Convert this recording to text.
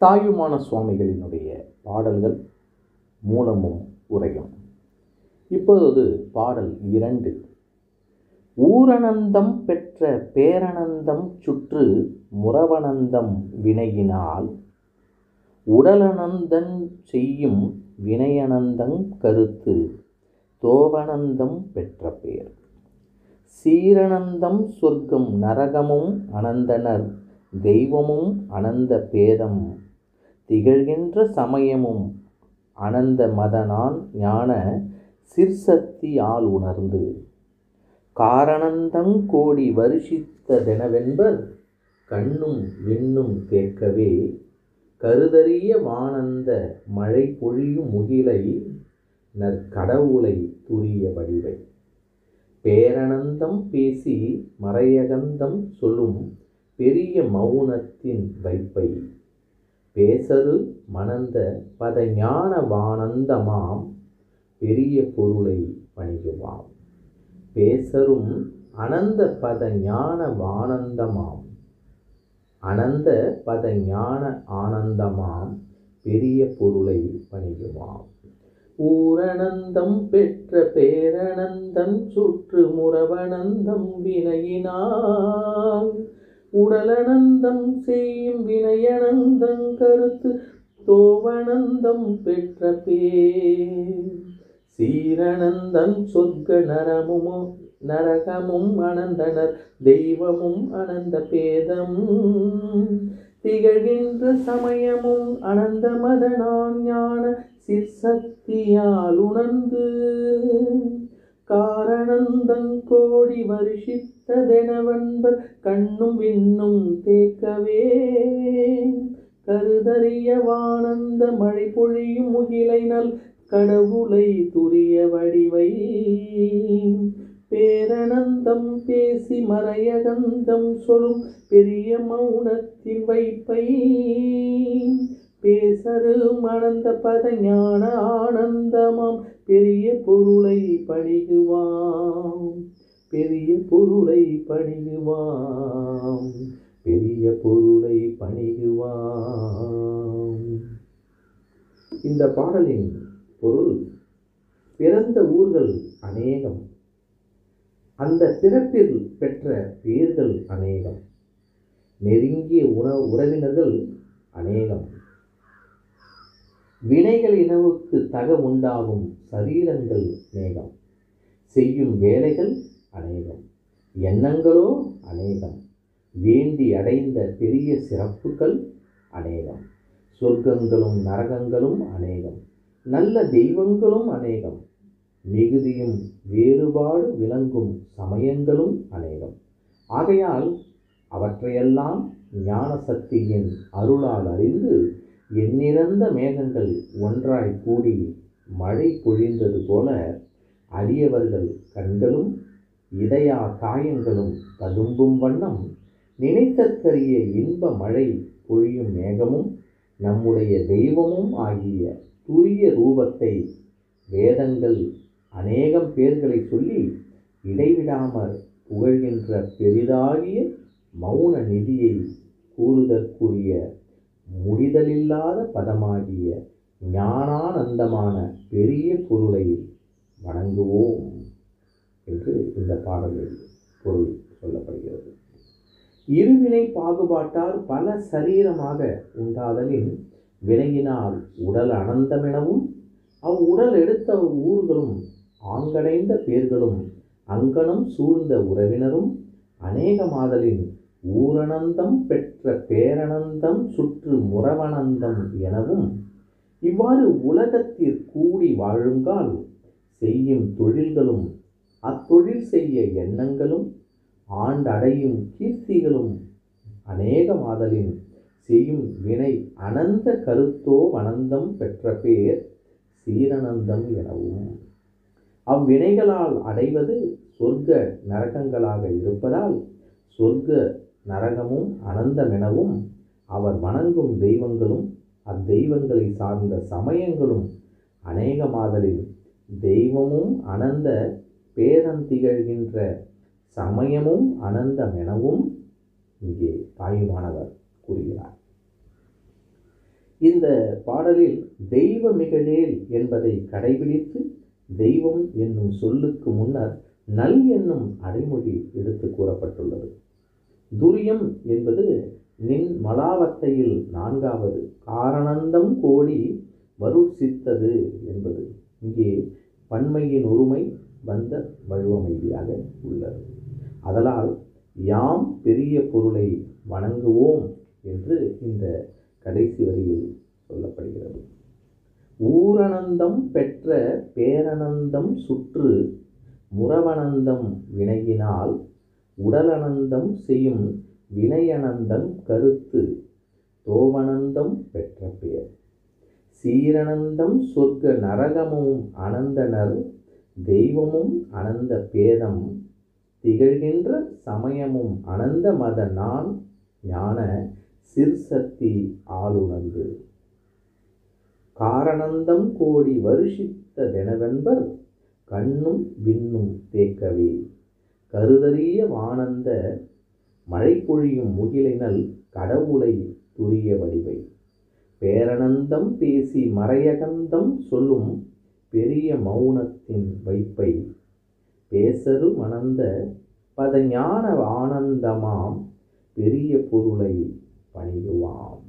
தாயுமான சுவாமிகளினுடைய பாடல்கள் மூலமும் உரையும். இப்பொழுது பாடல் இரண்டு. ஊரனந்தம் பெற்ற பேரனந்தம் சுற்று முறவனந்தம் வினையினால் உடலனந்தன் செய்யும் வினையனந்தங் கருத்து தோவனந்தம் பெற்ற பேர். சீரனந்தம் சொர்க்கம் நரகமும் அனந்தனர் தெய்வமும் அனந்த பேதம் திகழ்கின்ற சமயமும் அனந்த மதனான் ஞான சிற்சக்தி ஆள் உணர்ந்து. காரணந்தங் கோடி வருஷித்ததெனவென்பர் கண்ணும் விண்ணும் கேட்கவே கருதறிய வானந்த மழை பொழியும் முகிலை நற்கடவுளை துரிய வடிவை. பேரனந்தம் பேசி மறையகந்தம் சொல்லும் பெரிய மௌனத்தின் வைப்பை பேசரு மணந்த பத ஞான வானந்தமாம் பெரிய பொருளை வணிகுவாம் பேசரும் அனந்த பத ஞான வானந்தமாம் அனந்த பத ஞான ஆனந்தமாம் பெரிய பொருளை பணிகுவாம் ஊரனந்தம் பெற்ற பேரனந்தம் சுற்று முறவனந்தம் வினையினால் உடலனந்தம் செய்யும் வினையனந்தம் கருத்து தோவனந்தம் பெற்ற பேர். சீரணந்தன் சொர்க்க நரமுமோ நரகமும் அனந்தனர் தெய்வமும் அனந்த பேதம். திகழ்கின்ற சமயமும் அனந்த மதனான் ஞான சிற்சக்தியால் உணர்ந்து காரணந்தங்கோடி வருஷித்ததெனவன்பர் கண்ணும் விண்ணும் தேக்கவே. கருதறிய வானந்த மழை பொழியும் முகிலை நல் கடவுளை துரிய வடிவை. பேரணந்தம் பேசி மறையகந்தம் சொல்லும் பெரிய மௌனத்தில் வைப்பை. பேசரு மணந்த பத ஞான ஆனந்தமாம். பெரிய பொருளை பணிகுவாம். பெரிய பொருளை பணிகுவாம். பெரிய பொருளை பணிகுவாம். இந்த பாடலின் பொருள் பிறந்த ஊர்கள் அநேகம். அந்த பிறப்பில் பெற்ற பேர்கள் அநேகம். நெருங்கிய உணவு உறவினர்கள் அநேகம். வினைகள் இனவுக்கு தக உண்டாகும் சரீரங்கள் அநேகம். செய்யும் வேலைகள் அநேகம். எண்ணங்களோ அநேகம். வேண்டி அடைந்த பெரிய சிறப்புகள் அநேகம். சொர்க்கங்களும் நரகங்களும் அநேகம். நல்ல தெய்வங்களும் அநேகம். மிகுதியும் வேறுபாடு விளங்கும் சமயங்களும் அநேகம். ஆகையால் அவற்றையெல்லாம் ஞான சக்தியின் அருளால் அறிந்து எண்ணிறந்த மேகங்கள் ஒன்றாய் கூடி மழை பொழிந்தது போல அரியவர்கள் கண்களும் இதயா காயங்களும் ததும்பும் வண்ணம் நினைத்தற்கரிய இன்ப மழை பொழியும் மேகமும் நம்முடைய தெய்வமும் ஆகிய துரிய ரூபத்தை வேதங்கள் அநேகம் பேர்களை சொல்லி இடைவிடாமல் புகழ்கின்ற பெரிதாகிய மௌன நிதியை கூறுதற்குரிய முடிதலில்லாத பதமாகிய ஞானானந்தமான பெரிய பொருளை வணங்குவோம் என்று இந்த பாடலில் பொருள் சொல்லப்படுகிறது. இருவினை பாகுபாட்டால் பல சரீரமாக உண்டாதலின் வினையினால் உடல் அனந்தமெனவும் அவ்வுடல் எடுத்த ஊர்களும் ஆங்கடைந்த பேர்களும் அங்கனம் சூழ்ந்த உறவினரும் அநேகமாதலின் ஊரனந்தம் பெற்ற பேரனந்தம் சுற்று முறவனந்தம் எனவும் இவ்வாறு உலகத்தில் கூடி வாழுங்கால் செய்யும் தொழில்களும் அத்தொழில் செய்ய எண்ணங்களும் ஆண்டடையும் கீர்த்திகளும் அநேகமாதலின் செய்யும் வினை அனந்த கருத்தோ அனந்தம் பெற்ற பேர் சீரனந்தம் எனவும். அவ்வினைகளால் அடைவது சொர்க்க நரகங்களாக இருப்பதால் சொர்க்க நரகமும் அனந்தமெனவும் அவர் வணங்கும் தெய்வங்களும் அத்தெய்வங்களை சார்ந்த சமயங்களும் அநேகமாதலில் தெய்வமும் அனந்த பேதந்திகழ்கின்ற சமயமும் அனந்தமெனவும் இங்கே தாயுமானவர் கூறுகிறார். இந்த பாடலில் தெய்வ மிகழேல் என்பதை கடைபிடித்து தெய்வம் என்னும் சொல்லுக்கு முன்னர் நல் என்னும் அடைமொழி எடுத்து கூறப்பட்டுள்ளது. துரியம் என்பது நின் மலாவத்தையில் நான்காவது. காரணந்தம் கோடி வருட்சித்தது என்பது. இங்கே பன்மையின் ஒருமை வந்த வழுவமைதியாக உள்ளது. அதனால் யாம் பெரிய பொருளை வணங்குவோம் என்று இந்த கடைசி வரியில் சொல்லப்படுகிறது. ஊரனந்தம் பெற்ற பேரனந்தம் சுற்று முறவனந்தம் வினையினால் உடலனந்தம் செய்யும் வினையனந்தம் கருத்து தோவனந்தம் பெற்ற பெயர். சீரனந்தம் சொர்க்க நரகமும் அனந்தனர் தெய்வமும் அனந்த பேதம் திகழ்கின்ற சமயமும் அனந்த மத நான் ஞான சிற்சக்தி ஆளுணர்ந்து. காரணந்தம் கோடி வருஷித்ததெனவென்பர் கண்ணும் விண்ணும் தேக்கவே. கருதறிய வானந்த மழை பொழியும் முகிலினல் கடவுளை துரிய வடிவை. பேரனந்தம் பேசி மறையகந்தம் சொல்லும் பெரிய மௌனத்தின் வைப்பை. பேசரு மணந்த பதஞான ஆனந்தமாம் பெரிய பொருளை பணியுவாம்.